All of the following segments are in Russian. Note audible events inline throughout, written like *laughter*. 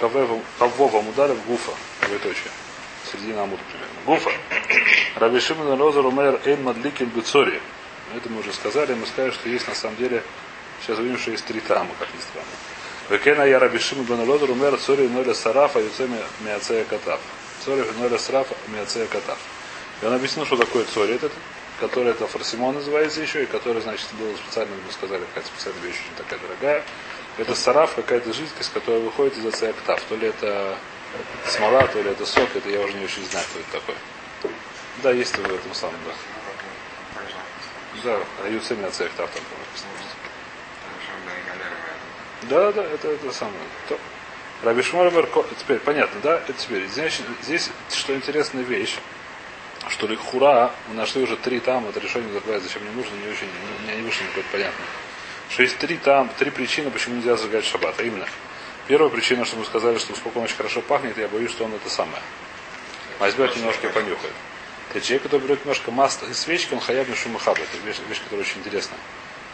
Кавова Мударев Гуфа. Двоеточие. Середина Амуда примерно. Гуфа. Раби Шимон Розер Умер Эйн Мадликин Бецори. Это мы уже сказали. Мы сказали, что есть на самом деле, сейчас увидим, что есть три тама, как ни странно. Векена я Раби Шимон Бен Розер Умер Цори Ноля Сарафа Юцеми Миацея Катав. Цори Ноля Сарафа Миацея Катав. И он объяснил, что такое цори этот, который это фарсимон называется еще, и который, значит, было специально, мы сказали, какая-то специальная вещь, очень такая дорогая. Это сараф, какая-то жидкость, которая выходит из ацеактав. То ли это смола, то ли это сок, это я уже не очень знаю, кто это такой. Да, есть в этом самом, да. Да, а Юцеми ацеактав там. Да, да, это это самое. То. Раби теперь понятно, да? Это теперь, здесь, здесь что интересная вещь что ли хура, мы нашли уже три там, это решение закрывать, зачем мне нужно, не очень, у не вышло никакое понятно. Что есть три там, три причины, почему нельзя зажигать шаббат. А именно, первая причина, что мы сказали, что успокоен очень хорошо пахнет, я боюсь, что он это самое. Возьмет немножко понюхает. Это человек, который берет немножко масло и свечки, он хаяб шумахаба. Это вещь, вещь, которая очень интересная.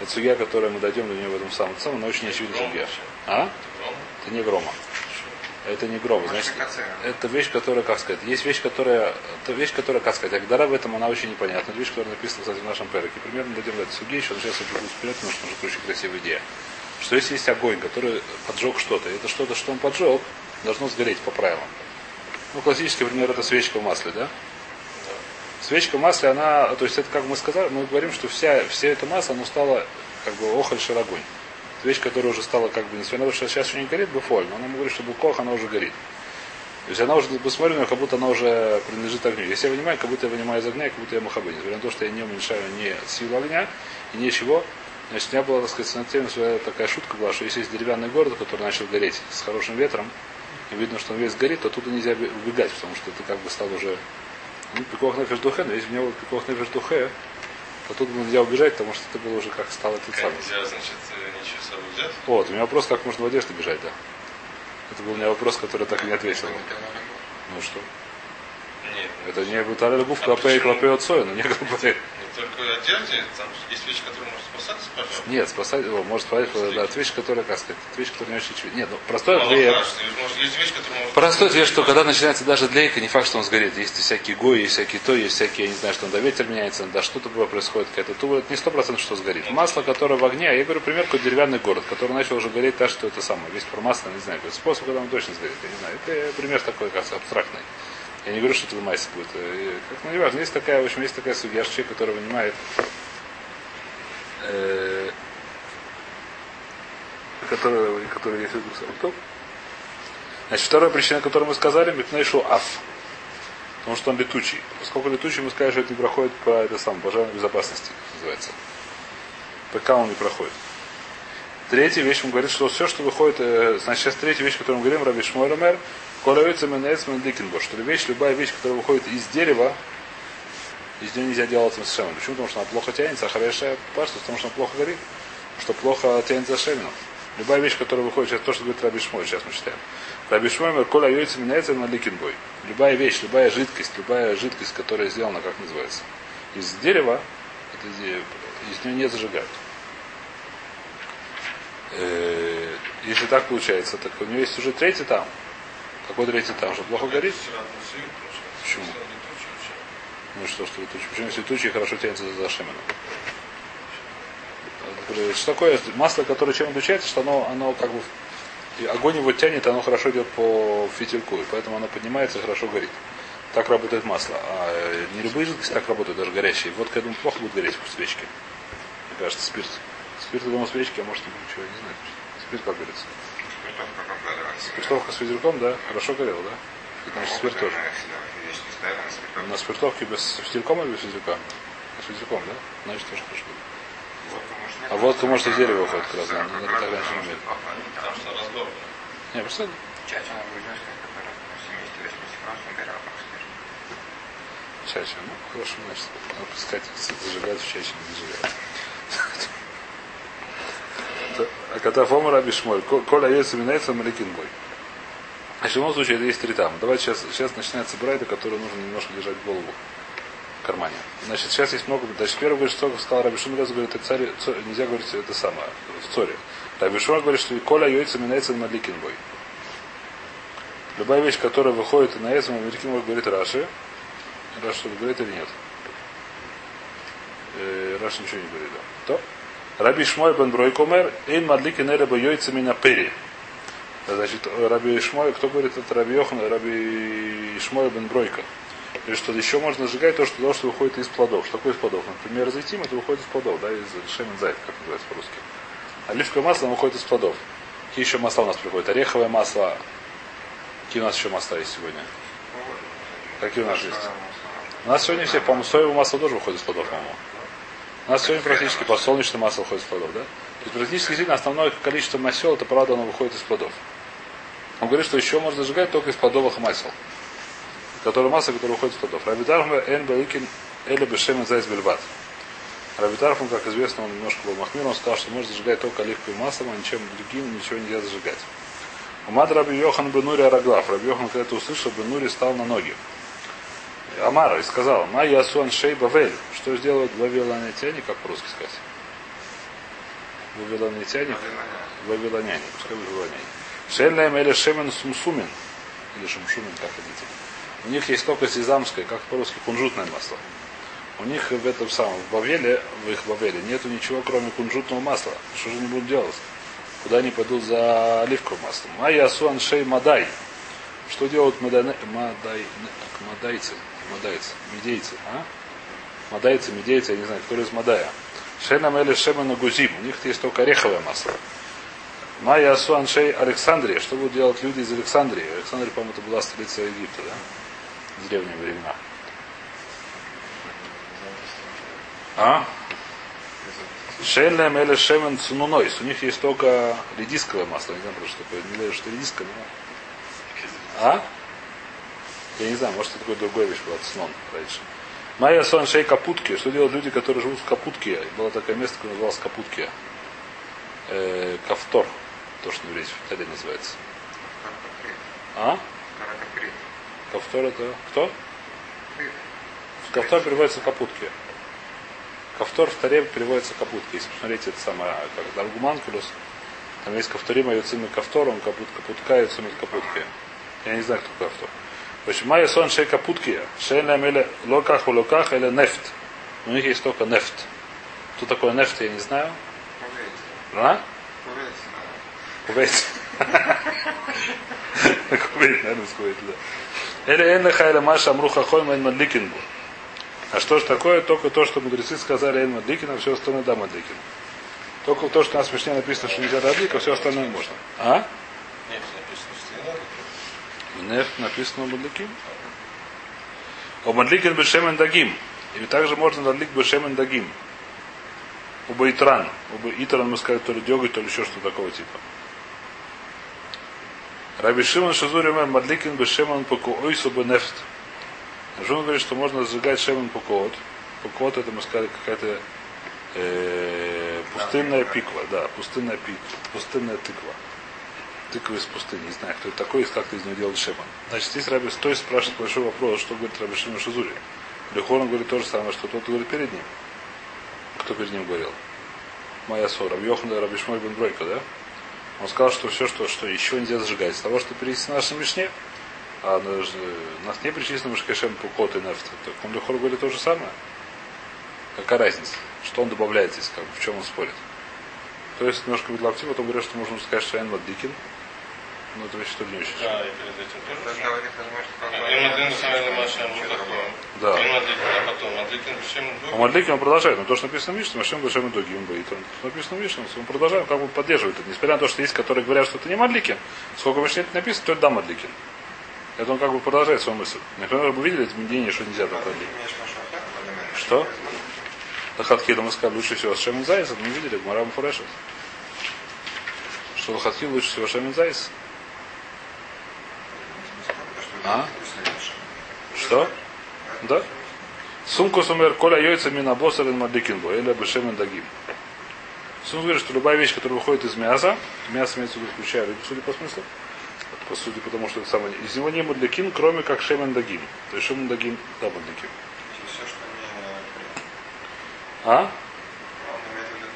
Это судья, которая мы дойдем до нее в этом самом самом, но очень очевидно судья. А? Это не грома. Это не гром. Значит, это вещь, которая, как сказать, есть вещь, которая, это вещь, которая, как сказать, Агдара в этом она очень непонятна. Это вещь, которая написана, кстати, в нашем переке. Примерно дойдем до этой суги, еще сейчас я буду вперед, потому что это очень красивая идея. Что если есть огонь, который поджег что-то, это что-то, что он поджег, должно сгореть по правилам. Ну, классический пример это свечка в масле, да? Свечка в масле, она, то есть это, как мы сказали, мы говорим, что вся, вся это масло, оно стало как бы охоль огонь вещь, которая уже стала как бы, несмотря на то, что сейчас еще не горит буфоль, но она говорит, что букох, она уже горит. То есть она уже посмотрена, как будто она уже принадлежит огню. Если я вынимаю, как будто я вынимаю из огня, как будто я махабы. Несмотря на то, что я не уменьшаю ни силу огня и ничего. Значит, у меня была, так сказать, на своя такая шутка была, что если есть деревянный город, который начал гореть с хорошим ветром, и видно, что он весь горит, то оттуда нельзя убегать, потому что это как бы стал уже ну, пикох нефиш духе, но если у меня был пикох нефиш духе, то тут нельзя убежать, потому что это было уже как стало этот самый. Нельзя, значит, ничего с собой взять? Вот, у меня вопрос, как можно в одежде бежать, да. Это был у меня вопрос, который так и не ответил. Ну что? Нет. Это не бутарель гуф клопей клопей отцой, но не клопей. Только одежде, там есть вещи, которые можно спасать, пожалуйста. Нет, спасать, о, может спасать, да, это вещь, которая, как сказать, это вещь, которая не очень очевидна. Нет, ну простой ответ. Простой ответ, что когда начинается даже длейка, не факт, что он сгорит. Есть всякие гои, есть всякие то, есть всякие, я не знаю, что он до ветер меняется, да что-то происходит, какая-то туба, это не сто процентов, что сгорит. Масло, которое в огне, я говорю, пример, какой деревянный город, который начал уже гореть, так что это самое. Весь про масло, не знаю, какой способ, когда он точно сгорит, я не знаю. Это пример такой, как абстрактный. Я не говорю, что это в майсе будет. Э, как, ну, не важно. Есть такая, в общем, есть такая судья, человек, который вынимает э, который, который есть в виду Значит, вторая причина, которую мы сказали, Мипнейшу Аф. Потому что он летучий. Поскольку летучий, мы скажем, что это не проходит по это самое, пожарной безопасности, называется. Пока он не проходит. Третья вещь, он говорит, что все, что выходит, э, значит, сейчас третья вещь, которую мы говорим, Раби Шмойрамер, Коловица Менецмен Дикенбо, что вещь, любая вещь, которая выходит из дерева, из нее нельзя делать шемен. Почему? Потому что она плохо тянется, а хорошая паста, потому что она плохо горит, что плохо тянется шеменом. Любая вещь, которая выходит, сейчас то, что говорит Раби Шмой, сейчас мы читаем. Раби Шмой, коля йойца меняется на ликинбой. Любая вещь, любая жидкость, любая жидкость, которая сделана, как называется, из дерева, это, из нее не зажигают. Э, если так получается, так у него есть уже третий там, какой третий этаж? Что плохо горит? Почему? Ну что, что летучий? Почему если летучий хорошо тянется за шеменом? Что такое масло, которое чем отличается, что оно, оно как бы и огонь его тянет, оно хорошо идет по фитильку, и поэтому оно поднимается и хорошо горит. Так работает масло. А не любые жидкости так работают, даже горящие. Вот я думаю, плохо будет гореть в свечке. Мне кажется, спирт. Спирт, я думаю, свечки, а может, ничего, я не знаю. Спирт, как говорится. Спиртовка с физруком, да? Хорошо горел, да? Значит, спирт тоже. На спиртовке без физруком или без физрука? С физруком, да? Значит, тоже хорошо А водка может из дерева выходит как раз, да? Но это так раньше не умеет. Не, просто... Чача, ну, хорошо, значит, надо искать, зажигать в чаще, не зажигать. А когда фома раби шмоль, коля есть именается маликин бой. В любом случае, это есть три там. Давайте сейчас, сейчас начинается брайда, который нужно немножко держать голову в кармане. Значит, сейчас есть много. Значит, первый говорит, что сказал Раби Шумрез, говорит, это царь, царь, нельзя говорить это самое, в цоре. Раби Шумрез говорит, что коля йойца именается маликин бой. Любая вещь, которая выходит на этом, Мадикин может говорить Раши. Раши что говорит или нет? Э, Раши ничего не говорит, да. То. Раби Шмой бен Бройкомер, Эйн Мадликин Эреба Йойцами на Пери. Значит, Раби Шмой, кто говорит это Раби Йохан, Раби Шмой бен Бройка. Или что еще можно сжигать то, что, то, что выходит из плодов. Что такое из плодов? Например, зайтим, это выходит из плодов, да, из шемен зайт, как называется по-русски. Оливковое масло выходит из плодов. Какие еще масла у нас приходят? Ореховое масло. Какие у нас еще масла есть сегодня? Какие у нас есть? У нас сегодня все, по-моему, соевое масло тоже выходит из плодов, по-моему. У нас сегодня практически подсолнечное масло выходит из плодов, да? То есть практически действительно основное количество масел, это правда, оно выходит из плодов. Он говорит, что еще можно зажигать только из плодовых масел. Которое масло, которое выходит из плодов. Рабидархма эн баликин эля бешемен зайс бельбат. Рабитарфон, как известно, он немножко был махмир, он сказал, что можно зажигать только оливковым маслом, а ничем другим ничего нельзя зажигать. Умад Раби Йохан Бенури Араглав. Раби Йохан, когда это услышал, Бенури стал на ноги. Амара и сказал, Ма Ясуан Шей Бавель. Что сделают вавилонитяне, как по-русски сказать? Вавилонитяне? Вавилоняне. Пускай вавилоняне. Шельнаем или Шемен Сумсумин. Или Шумшумин, как хотите. У них есть только сезамское, как по-русски кунжутное масло. У них в этом самом, в Бавеле, в их Бавеле, нету ничего, кроме кунжутного масла. Что же они будут делать? Куда они пойдут за оливковым маслом? Майя Асуан Шей Мадай. Что делают мадай, мадай, мадайцы? Мадайцы, медейцы, а? Мадайцы, медейцы, я не знаю, кто из Мадая. Шенам или Шемана Гузим. У них есть только ореховое масло. Майя Асуан Шей Александрия. Что будут делать люди из Александрии? Александрия, по-моему, это была столица Египта, да? В древние времена. А? Шельнем или шемен цунунойс. У них есть только редисковое масло. Не знаю, что такое. Не знаю, что редисковое. А? Я не знаю, может, это такое другое вещь была, цнон раньше. Майя сон шей капутки. Что делают люди, которые живут в Капутке? Было такое место, которое называлось Капутки. Э, Кавтор. То, что на в Италии называется. А? Кавтор это кто? Кавтор переводится в Капутке. Кавтор в Таре переводится капутка. Если посмотрите, это самое, как Даргуманкулус, там есть кавторима юцими кавтор, он капут, капутка юцими капутки. Я не знаю, кто кавтор. В общем, майя сон шей капутки, шей намеле локах локах или нефт. У них есть только нефт. Что такое нефт, я не знаю. А? Кувейт. Кувейт, наверное, Кувейт, да. Или энна хайла маша амруха хойма эн мадликинбу. А что же такое? Только то, что мудрецы сказали Эль Мадликин, а все остальное да Мадликин. Только то, что у нас в Мишне написано, что нельзя Радлик, а все остальное можно. А? Нет, написано, что не Нефть написано Мадликин. О Мадликин Бешемен Дагим. И также можно Радлик Бешемен Дагим. У Бaiтран. У Итран мы сказали, то ли деготь, то ли еще что такого типа. Раби Шимон Шазуример Мадликин Бешемен Паку Ойсу Бенефт. Жун говорит, что можно сжигать шемен пукот. Пукот это, мы сказали, какая-то э, пустынная пиква. Да, пустынная пиква. Пустынная тыква. Тыква из пустыни. Не знаю, кто это такой, и как ты из него делал шеман. Значит, здесь Раби Стой спрашивает большой вопрос, что говорит Раби Шимон Шизури. Лехорон говорит то же самое, что тот говорит перед ним. Кто перед ним говорил? Моя ссора. Йохан Раби Шмой бен Бройка, да? Он сказал, что все, что, что еще нельзя зажигать. С того, что перейти на нашем Мишне, а у нас не причислено Мышкашем Пукот и Нефт. Так он Лехор говорит то же самое. Какая разница? Что он добавляет здесь, как в чем он спорит? То есть немножко Бедлавти, потом говорят, что можно сказать, что Энват Дикин. Но это вещь, что ли, не очень. Да, и перед этим Маша Да. А потом Адликин Бешем А Мадликин он продолжает. Но то, что написано в Мишне, Машем Башем и. Он написано в Мишне, он продолжает, как бы поддерживает это. Несмотря на то, что есть, которые говорят, что это не Мадликин. Сколько в Мишне это написано, то это да Мадликин. Это он как бы продолжает свою мысль. Например, вы видели это мнение, что нельзя так ходить. Что? Лохатхида мы сказали, лучше всего Шемен Зайс, это не видели, Марам Фурешет. Что Лохатхид лучше всего Шемен Зайс. А? Что? Да? Сумку сумер коля йойца мина босарен мадикинбо, или бешемен дагим. Сум говорит, что любая вещь, которая выходит из мяса, мясо имеется в виду включая рыбу, судя по смыслу, по сути, потому что это самое, из него не мадликин, кроме как шемен дагим. То есть шемен дагим, да, мадликин. А? Он имеет в виду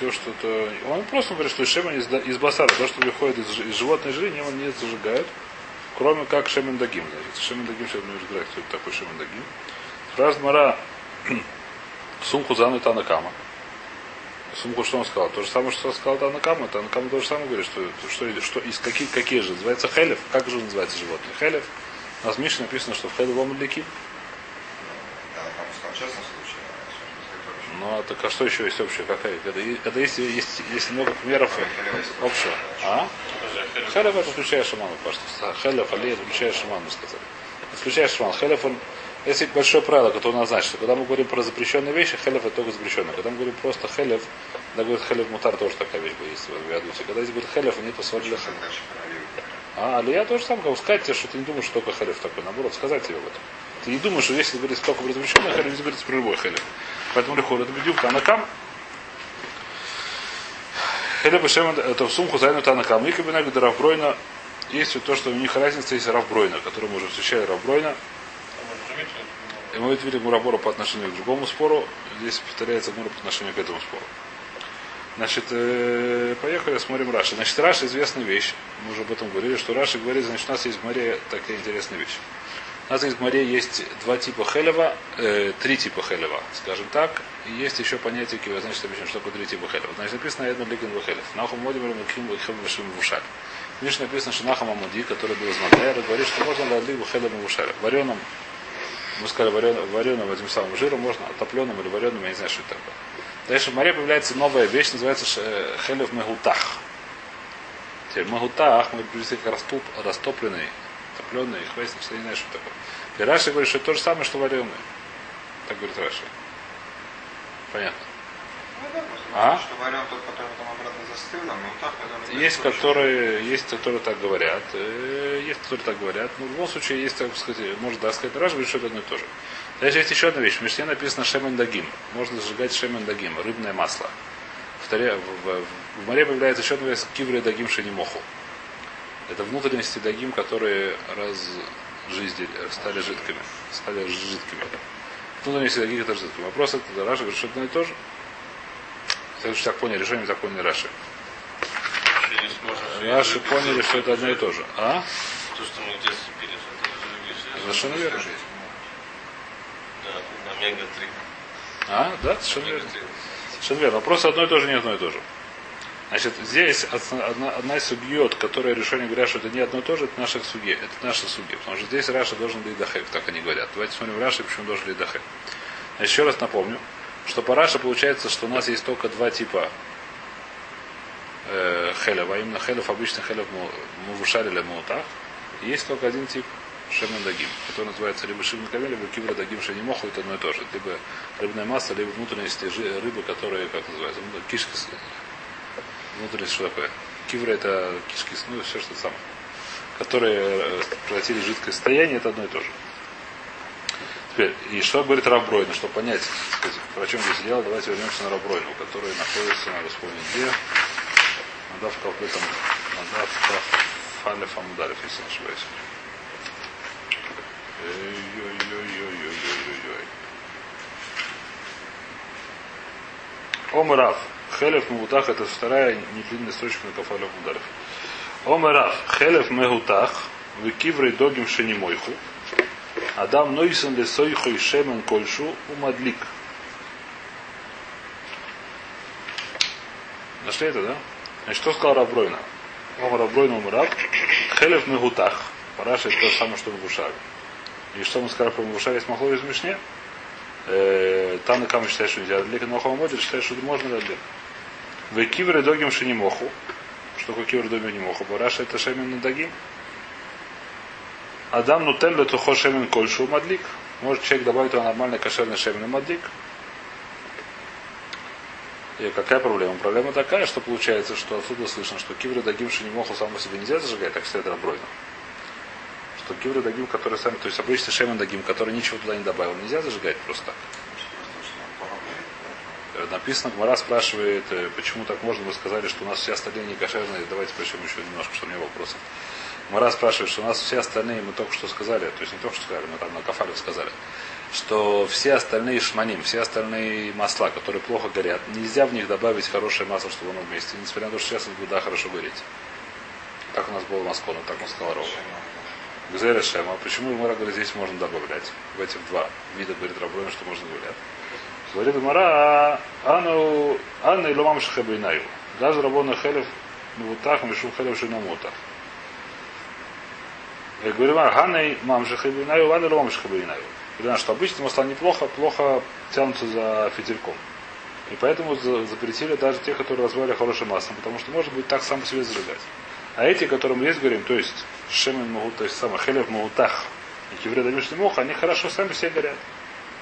все что не. Не что-то... Он просто говорит, что шемен из, из басара, то, что выходит из, из животной жиры, он не зажигают, кроме как шемен дагим. Значит, шемен дагим, не разбирать, кто это такой шемен дагим. Спрашивает Мара, *clears throat* сумку зану Танакама. Сумку что он сказал? То же самое, что сказал Танакама. Танакама то же самое говорит, что, что, что из каких, какие же называется хелев. Как же называется животное? Хелев. У нас в Мишне написано, что в хелев ломадлики. Ну, а так а что еще есть общее? Какая? Это, это есть, есть, есть много примеров общего. А? Хелев это включая шаману, потому хелев, алей, это включая шаману, сказали. Включая шаман. Хелев, он, есть большое правило, которое назначено, что когда мы говорим про запрещенные вещи, хелев это только запрещенное. Когда мы говорим просто хелев, когда говорит хелев мутар, тоже такая вещь есть в Ядуте. Когда здесь говорит хелев, нет свадьбы хелев. А, алия тоже сам, сказать тебе, что ты не думаешь, что только хелев такой. Наоборот, сказать тебе об этом. Ты не думаешь, что если говорить только про запрещенное хелев, здесь говорится про любой хелев. Поэтому лихор это бедюк танакам. Хелев Бешем это в сумку зайну танакам. И кабинак Равбройна есть вот то, что у них разница есть Равбройна, который мы уже встречали Равбройна. И мы видели Мурабора по отношению к другому спору. Здесь повторяется Мура по отношению к этому спору. Значит, э, поехали, смотрим Раши. Значит, Раши известная вещь. Мы уже об этом говорили, что Раши говорит, значит, у нас есть в море такая интересная вещь. У нас в море есть два типа хелева, э, три типа хелева, скажем так. И есть еще понятие кива, значит, объясню, что такое три типа хелева. Значит, написано Эдмон Лиген Вахелев. Нахум Модим Рамаким Вахем Вашим Вушаль. В Мишне написано, что Нахам Амуди, который был из Мадайра, говорит, что можно ладли Вахелем Вушаль. Вареным, мы сказали, вареным, вареным этим самым жиром можно, отопленным или вареным, я не знаю, что это такое. Дальше в море появляется новая вещь, называется э, Хелев Мегутах. Теперь Мегутах, мы привезли как растоп, растопленный, топленый, хвестник, что я не знаю, что такое. И Раши говорит, что это то же самое, что вареное. Так говорит Раши. Понятно. А? Есть которые, есть, которые так говорят, э, есть, которые так говорят. Но в любом случае, есть, так сказать, может да сказать, Раш говорит, что это одно и то же. Дальше есть еще одна вещь. В Мишне написано шемен дагим. Можно зажигать шемен дагим, рыбное масло. В, таре, в, в, в море появляется еще одна вещь, кивре дагим шенимоху. Это внутренности дагим, которые раз жизни стали жидкими. Стали жидкими. Внутренности дагим, которые жидкими. Вопрос это, Раша говорит, что это одно и то же. Следующий так поняли, решение так поняли Раши. Раши поняли, что это одно и то же. А? То, что мы в детстве пили, это Совершенно верно. Да, омега-3. А, да, совершенно верно. Совершенно верно. Вопрос одно и то же, не одно и то же. Значит, здесь одна, одна из субьет, которая решение говорят, что это не одно и то же, это наших суги. Это наши суги. Потому что здесь Раша должен быть дахек, так они говорят. Давайте смотрим Раша, почему должен быть дахек. Еще раз напомню что по Раше получается, что у нас есть только два типа э, хелев, а именно хелев, обычный хелев мувушар или мутах. Есть только один тип шемен дагим, который называется либо шимен камель, либо кивра дагим шенимоху, это одно и то же. Либо рыбная масса, либо внутренности рыбы, которые, как называется, кишки, внутренность что? Кивра это кишки, ну все что самое. Которые э, превратили в жидкое состояние, это одно и то же. Теперь, и что говорит Рабройна, чтобы понять, сказать, про чем здесь дело, давайте вернемся на Рабройну, который находится, надо вспомнить, где, надав калпетом, надав фалев амударев, если не ошибаюсь. Омрав. Хелев Мегутах это вторая недлинная строчка на кафалев Мударев. Омрав. Хелев Мегутах. Викиврей догим шенимойху. Адам Нойсон Лесойхо и Шемен Кольшу Умадлик. Нашли это, да? Значит, что сказал Рабройна? Ом Рабройна Умраб. Хелев Мегутах. Параша это то же самое, что Мегушар. И что мы сказали про Мегушар, есть махло из Мишне? Там на кому считает, что нельзя Длик, но Хамоди считает, что можно Длик. В кивре догим шинимоху. Что такое кивре догим шинимоху? Параша это шемен дагим. Адам нутель летухо шемен кольшу мадлик. Может человек добавить туда нормальный кошерный шемен и мадлик. И какая проблема? Проблема такая, что получается, что отсюда слышно, что кивры дагим шенимоху само себе нельзя зажигать, так считает Рабройна. Что кивры дагим, которые сами, то есть обычный шемен дагим, который ничего туда не добавил, нельзя зажигать просто так. Э, Написано, Гмара спрашивает, э, почему так можно, вы сказали, что у нас все остальные кошерные. Давайте прочтем еще немножко, чтобы не было вопросов. Гмара спрашивает, что у нас все остальные, мы только что сказали, то есть не только что сказали, мы там на кафале сказали, что все остальные шманим, все остальные масла, которые плохо горят, нельзя в них добавить хорошее масло, чтобы оно вместе, несмотря на то, что сейчас он будет да, хорошо гореть. Так у нас было Москва, так нас сказал Рова. Гзеля Шема. Почему Мара говорит, здесь можно добавлять? В этих два вида говорит Рабройна, что можно добавлять. Говорит Мара, Ану, Анна и Ломам Шахабайнаю. Даже Рабона Хелев, ну вот так, Мишу Хелев Шинамота. Я говорю, Ганной мам Шахабайнаю, Ладно Ломам Шахабайнаю. Говорю, что обычно масла неплохо, плохо тянутся за фитильком. И поэтому запретили даже те, которые развивали хорошим маслом, потому что может быть так сам себе зажигать. А эти, которые мы здесь говорим, то есть Шемен могут, то есть самый Хелев Магутах и Кивре Дамишный Мох, они хорошо сами все горят.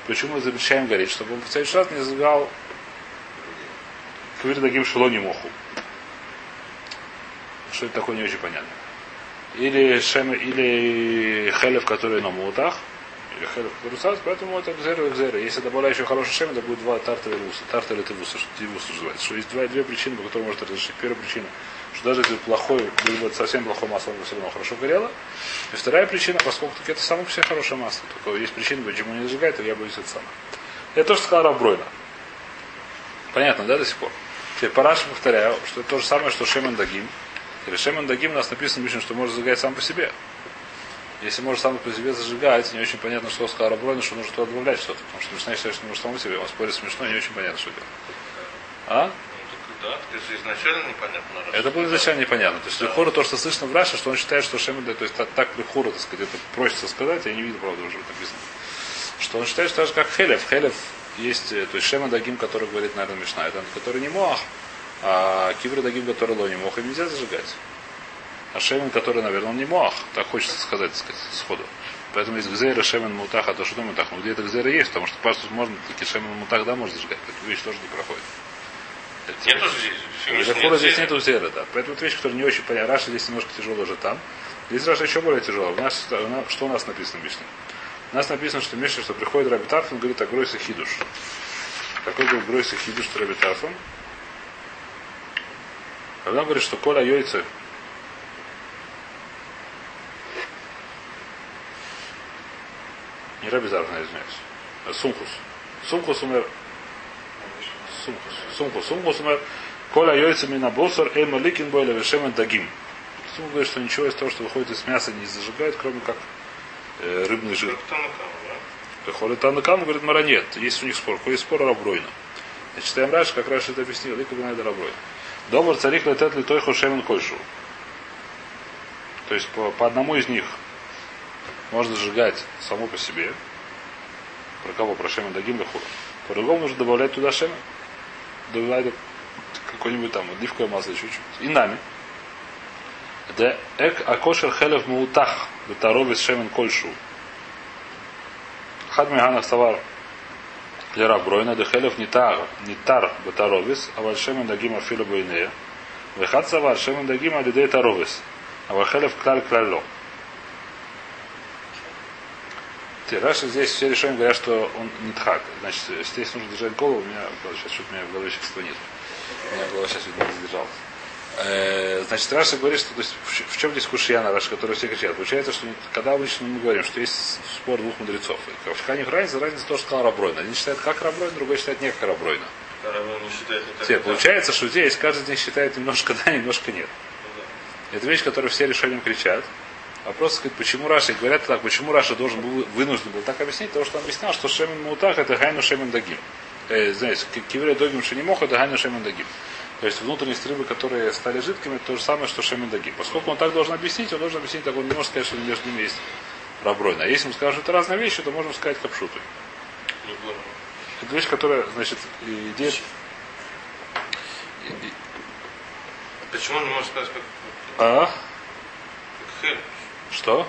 Почему мы запрещаем гореть? Чтобы он в следующий раз не зажигал Кивре Дагим Шелони Моху. Что это такое, не очень понятно. Или Шем, или Хелев, который на Мутах, или Хелев, который сад, поэтому это Гзера и Гзера. Если добавляю еще хороший Шем, это будет два тарта или вуса. Тарта или тивуса, тивуса называется. Что есть два, две причины, по которым может разрешить. Первая причина – что даже если плохой, было бы совсем плохое масло, оно все равно хорошо горело. И вторая причина, поскольку это само себе хорошее масло. Только есть причина, почему не зажигает, и я боюсь это самое. Это тоже сказал Рабройна. Понятно, да, до сих пор? Теперь по Раши повторяю, что это то же самое, что Шемен Дагим. Или Шемен Дагим у нас написано, Мишин, что может зажигать сам по себе. Если может сам по себе зажигать, не очень понятно, что сказал Рабройна, что нужно туда добавлять что-то. Потому что Мишна считает, что может сам по себе. Он спорит смешно, не очень понятно, что делать. А? Да, это же изначально непонятно. Это было изначально непонятно. То есть да. Лихора, то, что слышно в Раше, что он считает, что Шемеда, то есть так, так Лихора, так сказать, это просится сказать, я не видел, правда, уже написано. Что он считает, что так же как Хелев. Хелев есть, то есть Шема Дагим, который говорит, наверное, Мишна, это который не Моах, а Кивра Дагим, который Лони Мох, им нельзя зажигать. А Шемен, который, наверное, он не Моах, так хочется сказать, так сказать, сходу. Поэтому есть Гзейра, Шемен, Мутах, а то что Мутах. Ну где это Гзейра есть, потому что просто можно, таки Шемен, Мутах, да, можно зажигать. Эта вещь тоже не проходит. Нет тоже здесь. Лехура здесь нету зера, да. Поэтому это вещь, которая не очень понятна. Раша здесь немножко тяжело уже там. Здесь Раша еще более тяжело. У нас, что у нас написано в Мишне? У нас написано, что Мишна, что приходит Раби Тарфон, говорит, а гройся хидуш. Какой был гройся хидуш, Раби Тарфон? Когда он говорит, что Коля Йойце не Раби Тарфон, извиняюсь, а Сумхус. Сумхус умер Сумхус. Сумхус. Сумхус умер. Коля йойца мина босор, эль маликин бойля вешемен дагим. Сумхус говорит, что ничего из того, что выходит из мяса, не зажигает, кроме как э, рыбный жир. Приходит Танакам, говорит, Мара нет. Есть у них спор. Какой спор Рабройна. Значит, читаем раньше, как раньше это объяснил. Лика Бенайда Рабройна. Добр царих летет ли той хошемен кольшу. То есть по, по одному из них можно сжигать само по себе. Про кого? Про Шемен Дагим Лехура. По-другому нужно добавлять туда Шемен добавляет какое-нибудь там оливковое масло чуть-чуть. И нами. Да эк акошер хелев муутах бетаровис шемен кольшу. Хад меганах товар лера бройна де хелев нитар нитар бетаровис а шемен дагим афилу бойнея. Вехат савар шемен дагим алидей таровис. А хелев клаль клаль Раши здесь все решения говорят, что он не тхак. Значит, здесь нужно держать голову. У меня сейчас что-то у меня в голове сейчас нет. У меня голова сейчас видно не задержалась. Э, значит, Раша говорит, что то есть, в чем здесь кушьяна Раша, который все кричат? Получается, что когда обычно мы говорим, что есть спор двух мудрецов. И в них разница, разница то, что сказал Рабройна. Один считает как Рабройна, другой считает не как Рабройна. Все, получается, что здесь каждый них считает немножко *laughs* да, немножко нет. Это вещь, которую все решением кричат. Вопрос, сказать, почему Раша, говорят так, почему Раша должен был, вынужден был так объяснить, потому что он объяснял, что Шемен Мутах это Гайну Шемен Дагим. Э, знаете, Кивре Догим Шенимох это Гайну Шемен Дагим. То есть внутренние рыбы, которые стали жидкими, это то же самое, что Шемен Дагим. Поскольку он так должен объяснить, он должен объяснить, так он не может сказать, что между ними есть пробройно. А если скажем, что это разные вещи, то можем сказать капшуты. Это вещь, которая, значит, идея... Почему он не может сказать, как... А? Как хель. Что?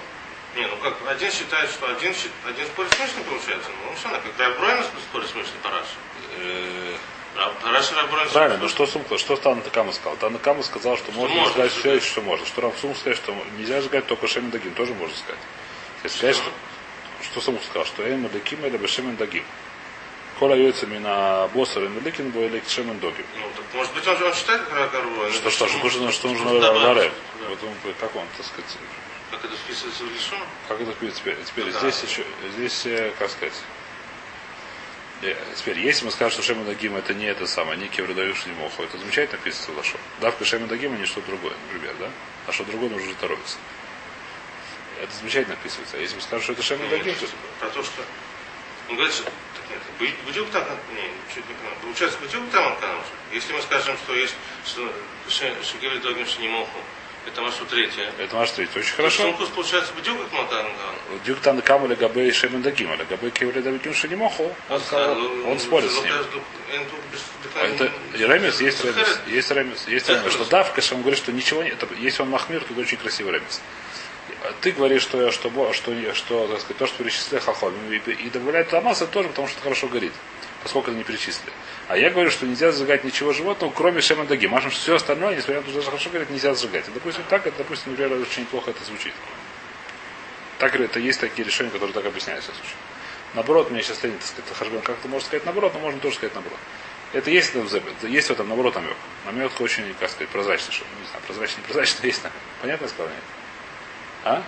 Не, ну как, один считает, что один, один спорит смешно получается. Ну, все равно, как Рабройна спорит смешно, Тараш. Тараш Рабройна Правильно, но что Сумка, что Танакама сказал? Танакама сказал, что, что можно, можно сказать все, что можно. Что Рамсум сказать, что нельзя сжигать только Шемен Дагим, тоже можно сказать. Если сказать, что, что Сумка сказал, что Эйм Дагим это Бешемен Дагим. Кола яйцами на боссер и великин бо или шемен доги. Ну, так, может быть, он, он считает как Рабройна. Что, что, что нужно, что нужно. Вот он, как он, так сказать, Как это вписывается в Лишон? как это теперь, теперь, теперь Да. здесь еще, здесь, э, как сказать, э, Теперь, если мы скажем, что Шема Дагим это не это самое, не Кевридаюш не Моху, это замечательно написано Лашо. Давка Шема Дагим, а не что другое, например, да? А что другое нужно торопиться. Это замечательно описывается. А если мы скажем, что это Шема Дагим, то Про то, что... Он говорит, что... Так нет, бутилка там... Не, чуть не понял. Получается, бутилка там уже. Если мы скажем, что есть... Что Шигели Догим Шинимоху, это машу третье. это наш третий. Очень хорошо. Сункус, получается, бутилка как Анкана. Дюк Танакам или Габей Шемен Дагим, или Габей Кеври Дагим Шенимоху, он, сказал- он спорит с ним. Это Ремес, есть Ремес, есть Ремес, есть Ремес, что давка, что он говорит, что ничего нет, если он Махмир, то это очень красивый Ремес. А Ты говоришь, что, что, что, что так сказать, то, что перечислили Хахом, и, и добавляют туда масса тоже, потому что хорошо горит, поскольку это не перечислили. А я говорю, что нельзя зажигать ничего животного, кроме Шема Даги. Машем, что все остальное, несмотря на то, что даже хорошо говорит, нельзя зажигать. И, допустим, так, это, допустим, например, очень неплохо это звучит. Так говорит, это есть такие решения, которые так объясняются. Наоборот, мне сейчас ленит, так сказать, Хашбен, как ты можешь сказать наоборот, но можно тоже сказать наоборот. Это есть в Зебе, есть в этом наоборот намек. Намек очень, как сказать, прозрачный, что, не знаю, прозрачный, непрозрачный, есть намек. Понятно я сказал? Нет? А?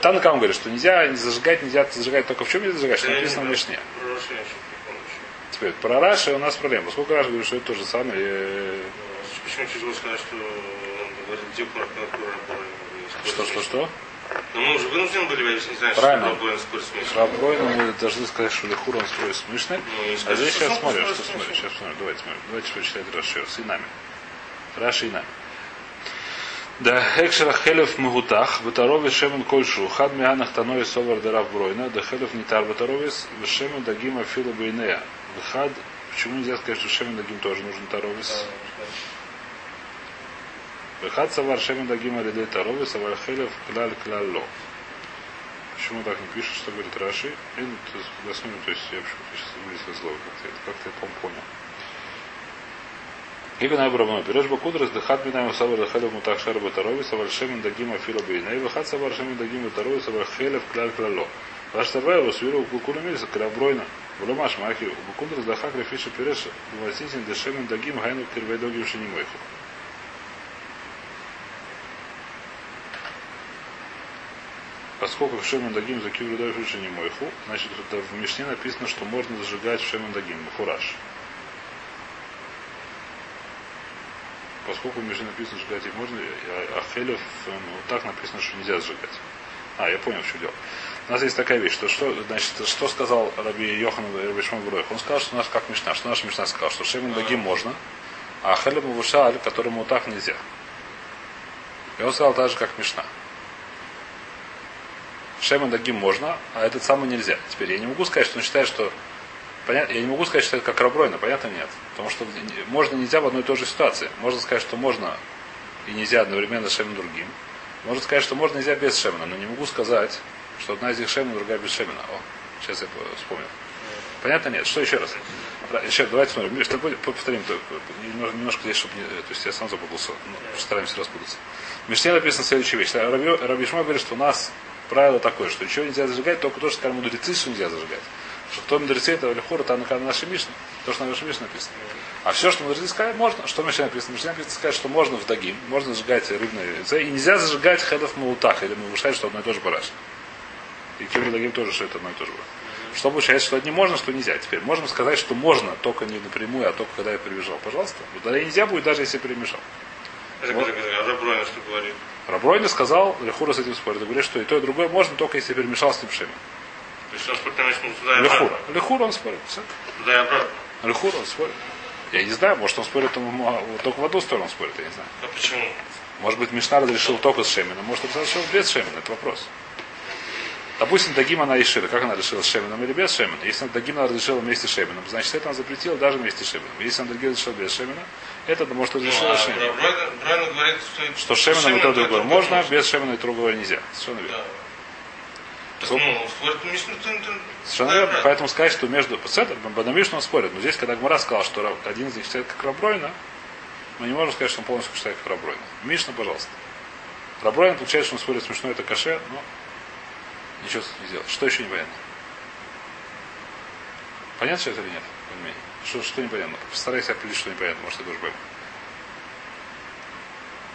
Там кому говорит, что нельзя не зажигать, нельзя зажигать только в чем нельзя зажигать, что написано в Мишне. Теперь, про Раши у нас проблема. Поскольку Раши говорит, что это то же самое, э, Почему тяжело сказать, что он говорит, где что, что, что? Но мы уже вынуждены были, если не знаешь, Правильно. что Рабойн спорит с мы должны сказать, что Лехур он строит с Мишной. Ну, А здесь сейчас смотрим, что смотрим. Сейчас смотрим. Давайте смотрим. Давайте прочитать Раши еще раз. И нами. Раши и нами. Да, Экшера Хелев Магутах, Батаровис Шемен Кольшу, Хад Мианах Таной Совар Дарав Бройна, да Хелев Нитар Батаровис, Шемен Дагима Фила Бейнея. Хад, почему нельзя сказать, что Шемен Дагим тоже нужен Таровис? Хад Савар Шемен Дагима Лидей Таровис, Савар Хелев Клаль Клалло. Почему так не пишет, что говорит Раши? И, ну, то есть, посмотрим, то есть я почему-то сейчас вылезло слово, как-то, это как-то я по понял. Ибн Абрамон, Пирож Бакудрас, Дехат Минам Савар Хелев Мутах Шар Батарови, Савар Шемен Дагима Фила Бейней, Вахат Савар Шемен Дагим Батарови, Савар Хелев Клаль Клало. Ваш Савар Усвиру Кукула Мильса, Крабройна, Вломаш Махи, Бакудрас Дахак Рефиша Пиреш, Васитин Дешемен Дагим Гайну Кирвей Догим Шинимойху. Поскольку в Шемен Дагим за Кивру Дойфиша не мойху, значит в Мишне написано, что можно зажигать в Шемен Дагим, фураж. Поскольку в Мишне написано сжигать их можно, а Хелев, э, ну, так написано, что нельзя сжигать. А, я понял, что дело. У нас есть такая вещь, что, что, значит, что сказал Раби Йохан Раби Бруэх? Он сказал, что у нас как Мишна, что наша Мишна сказала, что Шемен Дагим можно, а Хелев Мавушаль, которому так нельзя. И он сказал так же, как Мишна. Шемен Дагим можно, а этот самый нельзя. Теперь я не могу сказать, что он считает, что Понятно, я не могу сказать, что это как Рабройна, понятно нет. Потому что можно и нельзя в одной и той же ситуации. Можно сказать, что можно и нельзя одновременно с Шемен другим. Можно сказать, что можно и нельзя без Шемена, но не могу сказать, что одна из них Шемена, другая без Шемена. О, сейчас я по- вспомнил. Понятно нет? Что еще раз? Еще давайте смотрим. Будет- повторим. то- немножко, здесь, чтобы не, то есть я сам запутался. Ну, стараемся распутаться. В Мишне написано следующая вещь. Раби, Раби Шма говорит, что у нас правило такое, что ничего нельзя зажигать, только то, что сказали мудрецы, что нельзя зажигать. Что кто мудрецы, это Лехур, это на нашей Мишне. То, что на нашей Мишне написано. А все, что мудрецы сказали, можно. Что в Мишне написано? В Мишне написано сказать, что можно в Дагим, можно зажигать рыбные яйца, и нельзя зажигать хедов маутах, или мы что одно и то же параш. И Киври Дагим тоже, что это одно и то же было. Что получается, что не можно, что нельзя. Теперь можем сказать, что можно, только не напрямую, а только когда я перебежал. Пожалуйста. Тогда нельзя будет, даже если перемешал. Это Вот. а Рабойна что говорит? Рабройна сказал, Лехура с этим спорит. Говорит, что и то, и другое можно, только если перемешал с шемен. То есть он спорит, ну, туда и Лехура. Лехура он спорит. Все. Туда и обратно. Лехура он спорит. Я не знаю, может он спорит там, а, только в одну сторону он спорит, я не знаю. А почему? Может быть, Мишна разрешил только с Шеменом, может он разрешил без Шемена, это вопрос. Допустим, Дагим она решила, как она решила с Шеменом или без Шемена. Если она Дагим она разрешила вместе с Шеменом, значит, это она запретила даже вместе с Шеменом. Если она Дагим разрешила без Шемена, это может Ну, разрешила а с Шеменом. Рабойна говорит, что... Что Шеменом и Шемен то и это другое можно, без Шемена и другого нельзя. Совершенно верно. Да. Сколько? ну, Совершенно верно. Поэтому сказать, что между Пацетер, Бадамишн он спорит. Но здесь, когда Гмара сказал, что один из них считает как Рабройна, мы не можем сказать, что он полностью считает как Рабройна. Мишна, пожалуйста. Рабройна получается, что он спорит смешно, это каше, но ничего не сделать. Что еще непонятно? Понятно сейчас или нет? Что, что непонятно? Постарайся определить, что непонятно, может, это уже пойму.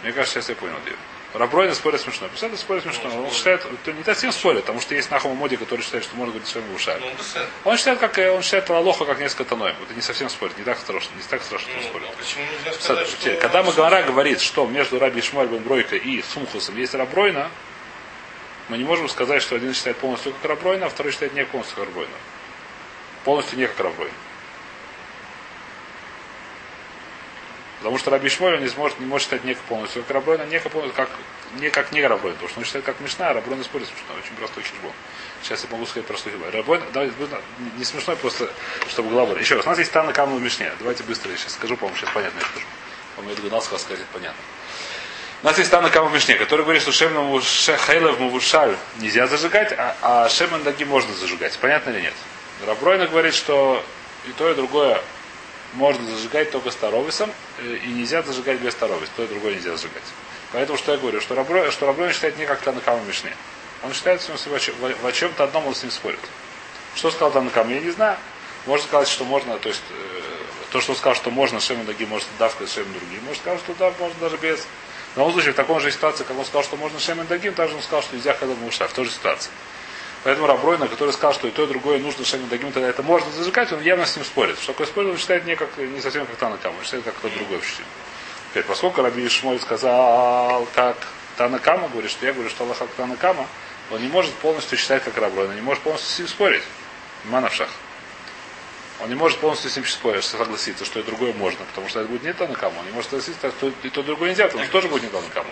Мне кажется, сейчас я понял ее. Рабройна спорит смешно. Представляете, спорит смешно. Он считает, то не совсем спорит, потому что есть Нахума Моди, который считает, что можно говорить своим ушами. Ну, Он считает, как он считает Лалоха как несколько тоноем. Это не совсем спорит, не так страшно, не так страшно, что Ну, спорит. а почему нельзя сказать, что... Когда Магара говорит, что между Раби Ишмаль бен и Сумхусом есть Рабройна, мы не можем сказать, что один считает полностью как Рабройна, а второй считает не полностью как Рабройна. Полностью не как Рабройна. Потому что Раби Шмоль он не, сможет, не может считать не как полностью как Рабройна, не как, полностью, как, не как не Рабройна, потому что он считает как Мишна, а Рабройна спорит смешно. Очень простой хижбон. Сейчас я могу сказать простой хижбон. Рабройна, давайте, не- не смешной, просто чтобы голова. Еще раз, у нас есть Тана Камна в Мишне. Давайте быстро я сейчас скажу, по-моему, сейчас понятно я скажу. По-моему, я догадался, сказать понятно. У нас есть Тана Кама Мишне, который говорит, что Шемна Хейлев Мувушаль нельзя зажигать, а, а Шемен Даги можно зажигать. Понятно или нет? Рабройна говорит, что и то, и другое можно зажигать только старовисом, э, и нельзя зажигать без старовис. То и другое нельзя зажигать. Поэтому что я говорю, что Рабройна, что Рабройна считает не как Танакама Мишне. Он считает, что в, чем-то одном он с ним спорит. Что сказал Танакама, я не знаю. Можно сказать, что можно, то есть э, то, что он сказал, что можно Шемен Даги, может давка Шемен другие. Может сказать, что да, можно даже без. В любом случае, в таком же ситуации, как он сказал, что можно Шемен Дагим, также он сказал, что нельзя Хадам Муша, в той же ситуации. Поэтому Рабройна, который сказал, что и то, и другое нужно Шемен Дагим, тогда это можно зажигать, он явно с ним спорит. Что такое спорит, он считает не, как, не совсем как Танакама, он считает как кто-то другой в Теперь, поскольку Раби Шмоль сказал, как Танакама говорит, что я говорю, что Аллах как Танакама, он не может полностью считать как Рабройна, не может полностью с ним спорить. Манавшах. Он не может полностью с ним согласиться, что и другое можно, потому что это будет не Танакама. Он не может согласиться, что и то, и другое нельзя, потому что тоже будет не Танакама.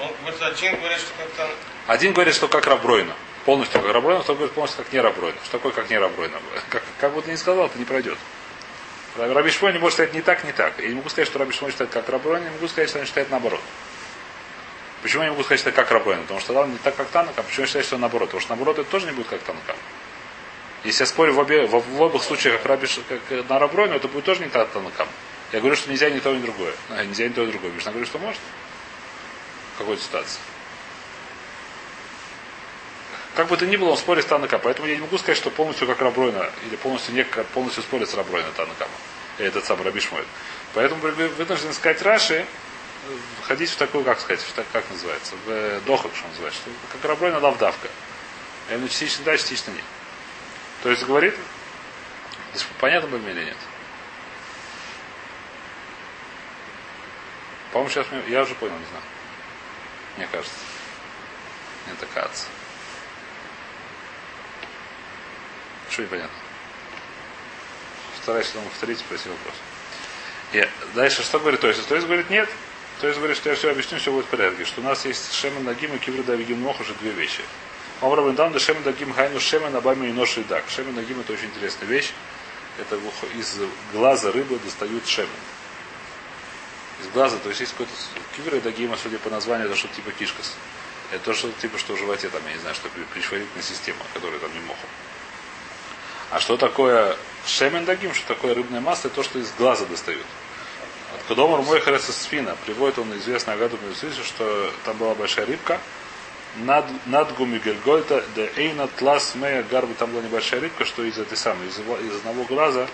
Он говорит, один говорит, что как-то... Один говорит, что как Рабройна. Полностью как Рабройна, второй говорит полностью как не Рабройна. Что такое как не Рабройна? Как, как ты ни сказал, это не пройдет. Раби не может сказать не так, не так. Я не могу сказать, что Раби считает как Рабройна, не могу сказать, что он считает наоборот. Почему я не могу сказать, что это как Рабройна? Потому что он не так, как Танакам. Почему я считаю, что наоборот? Потому что наоборот это тоже не будет как Танакам. Если я спорю в, обе, в, в обоих случаях как, Раби, Ш- как на Рабройну, это будет тоже не Танакам. Я говорю, что нельзя ни то, ни другое. А, нельзя ни то, ни другое. Мишна говорит, что может. В какой-то ситуации. Как бы то ни было, он спорит с Танаком. Поэтому я не могу сказать, что полностью как Рабройна, или полностью не как полностью спорит с Рабройна Танакама. Этот сам Раби Шмуэль. Поэтому вы- вынужден сказать Раши, э, входить в такую, как сказать, в так, как называется, в э, дохок, что называется, что как Рабройна лавдавка. Именно частично да, частично нет. То есть говорит, понятно было или нет? По-моему, сейчас мне- я уже понял, не знаю. Мне кажется. Так кажется. Что непонятно? Стараюсь вам повторить, спроси вопрос. И дальше что говорит? То есть, то есть говорит нет. То есть говорит, что я все объясню, все будет в порядке. Что у нас есть Шемен Нагим и Кивра Давигим Нох уже две вещи. Омрабен там, да Шемен Нагим Хайну Шемен Абами и Ноши Дак. Шемен Нагим это очень интересная вещь. Это из глаза рыбы достают шемен. Из глаза, то есть есть какой-то кивра и дагима, судя по названию, это что-то типа кишкас. Это то, что типа, что в животе там, я не знаю, что при- пришварительная система, которая там не моху. А что такое шемен дагим, что такое рыбное масло, это то, что из глаза достают. От Кодомар мой спина приводит он известный Агаду что там была большая рыбка, над, над гумигельгольта, де эйна тлас мея гарби, там была небольшая рыбка, что из этой самой, из, из одного глаза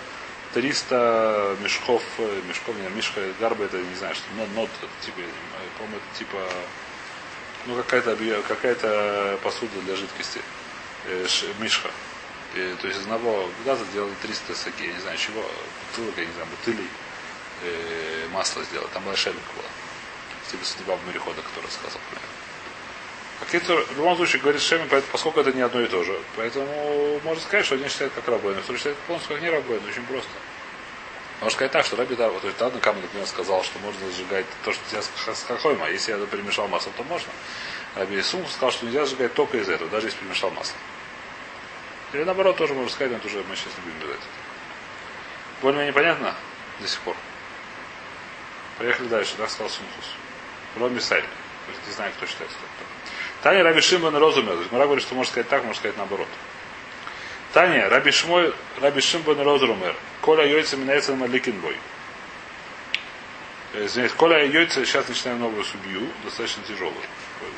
300 мешков, э, мешков, не, мешка гарба, это не знаю, что, нот, нот, типа, по-моему, это типа, ну, какая-то, какая-то посуда для жидкости, э, мишха. Э, то есть из одного глаза сделали 300 саки, я не знаю чего, бутылок, я не знаю, бутылей, э, масло сделали. Там большая рыбка была. Типа судьба в морехода, который рассказывал про неё. А Кицур, в любом случае, говорит Шеми, поскольку это не одно и то же. Поэтому можно сказать, что один считает как рабойна, второй считает полностью как не рабойна. Очень просто. Можно сказать так, что Раби Дар, вот этот Адна Камен, например, сказал, что можно зажигать то, что тебя с хахойма. А если я перемешал масло, то можно. Раби Сум сказал, что нельзя зажигать только из этого, даже если перемешал масло. Или наоборот, тоже можно сказать, но это уже мы сейчас не будем делать. Более-менее понятно до сих пор. Поехали дальше, да, сказал Сумхус. Роми Сайли. Не знаю, кто считает, кто. Таня Раби Шимон Розумер. Мара говорит, что можно сказать так, можно сказать наоборот. Таня, Раби Шмой, Раби Шимбон Розумер. Коля Йойца меняется на Маликинбой. Э, Извиняюсь, Коля Йойца, сейчас начинаем новую судью, достаточно тяжелую.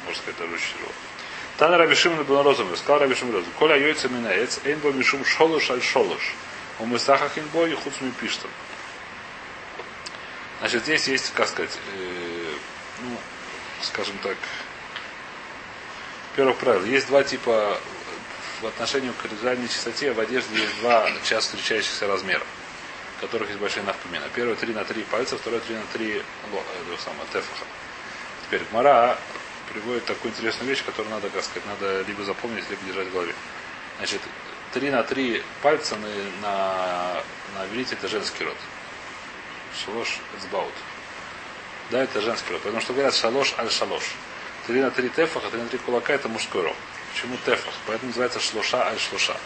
Можно сказать, даже очень тяжелую. Тана Раби Шимон бен Розумер. Сказал Раби Шимон Розумер. Коля Йойца меняется, эйн бо мишум шолош аль шолош. У Мысаха Хинбо и Хуцми Пиштам. Значит, здесь есть, как сказать, э, ну, скажем так, первых правил. Есть два типа в отношении к визуальной чистоте в одежде есть два часто встречающихся размера, в которых есть большие навпомина. Первый 3 на 3 пальца, второй 3 на 3 э, самого, тефаха. Теперь Мара приводит такую интересную вещь, которую надо, как сказать, надо либо запомнить, либо держать в голове. Значит, 3 на 3 пальца на, на, на иврите это женский род. Шалош эцбаут. Да, это женский род. Потому что говорят шалош аль шалош. 3 на 3 тефаха, 3 на 3 кулака это мужской род. Почему тефах? Поэтому называется шлуша аль шлуша.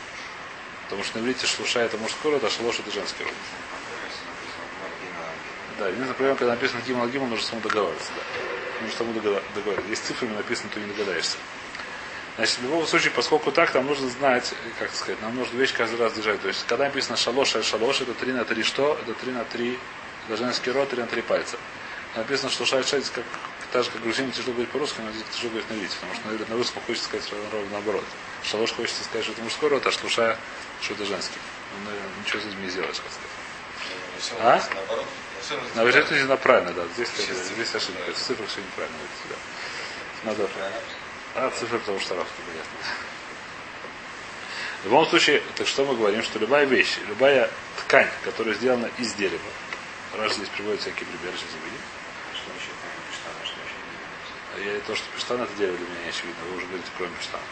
Потому что на иврите шлуша это мужской род, а шлош это женский род. Да, единственная проблема, когда написано гимал гимал, нужно самому договариваться. Да. Нужно самому договариваться. Если цифрами написано, то не догадаешься. Значит, в любом случае, поскольку так, нам нужно знать, как сказать, нам нужно вещь каждый раз держать. То есть, когда написано шалош аль шалош, это 3 на 3 что? Это 3 на 3, это женский род, 3 на 3 пальца. Написано, что шаль шаль, как так же, как грузин тяжело говорить по-русски, но здесь тяжело говорить на иврите, потому что наверное, на русском хочется сказать ровно наоборот. Шалош хочется сказать, что это мужской род, а шлуша, что это женский. Ну, наверное, ничего с этим не сделаешь, как сказать. А? На выжатии на правильно, да. Здесь, здесь ошибка. В цифрах все неправильно. Да. Надо. А, цифры, потому что арабский, понятно. В любом случае, так что мы говорим, что любая вещь, любая ткань, которая сделана из дерева, раз здесь приводят всякие примеры, сейчас увидим, я, то, что пештан это дерево для меня не очевидно. Вы уже говорите, кроме пештана.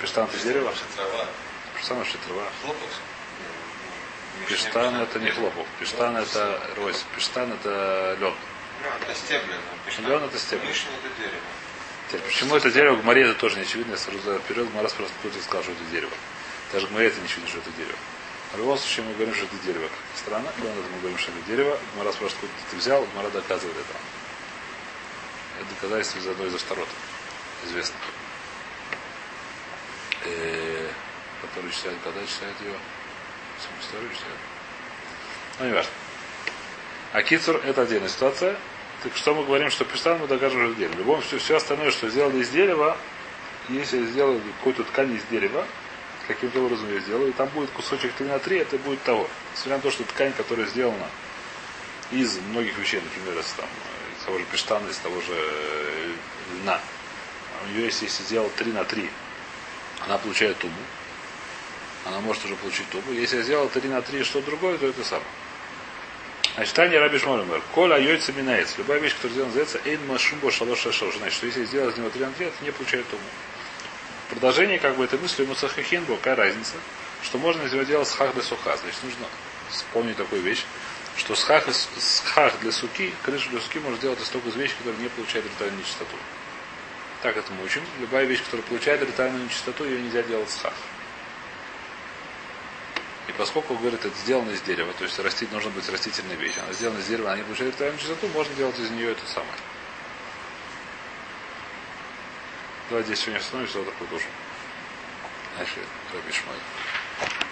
Пештан это дерево? Трава. Пештан вообще трава. Хлопок? Пештан это не хлопок. Пештан это рось. Пештан это лед. Ну, это стебли. Лен это стебли. Вишня это дерево. Теперь, почему это дерево? В море это тоже не очевидно. Я сразу вперед, Марас просто кто-то сказал, что это дерево. Даже в море это не очевидно, что это дерево. В любом случае мы говорим, что это дерево. Странно. Это мы говорим, что это дерево. Марас просто откуда ты взял, Мара доказывает это. Доказательство из одной из Аштарот. Известно. Э, который читает, когда читает ее? Саму историю читает. Ну, не важно. А Кицур это отдельная ситуация. Так что мы говорим, что пештан мы докажем, это дерево. В любом случае, все остальное, что сделали из дерева, если я сделаю какую-то ткань из дерева, каким-то образом я сделаю, и там будет кусочек 3 на 3, это будет того. Несмотря на то, что ткань, которая сделана из многих вещей, например, из, там, того же пештана, из того же э, льна. У нее есть, если сделал 3 на 3, она получает тубу. Она может уже получить тубу. Если я сделал 3 на 3 что другое, то это самое. Значит, Таня Раби Шмолемер. Коля йойца минается. Любая вещь, которая сделана, называется эйн машумбо шалош шашош. Значит, что если я сделал из него 3 на 3, это не получает тубу. Продолжение как бы этой мысли ему сахахинбо, какая разница, что можно из него делать схах для суха. Значит, нужно вспомнить такую вещь что схах, схах для суки, крышу для суки можно делать из только из вещи, которые не получают ритуальную нечистоту. Так это мы учим. Любая вещь, которая получает ритуальную нечистоту, ее нельзя делать схах. И поскольку, говорит, это сделано из дерева, то есть растить нужно быть растительной вещью, она сделана из дерева, она не получает ритуальную чистоту, можно делать из нее это самое. Давайте здесь сегодня остановимся, завтра продолжим. Дальше, Раби Шмай.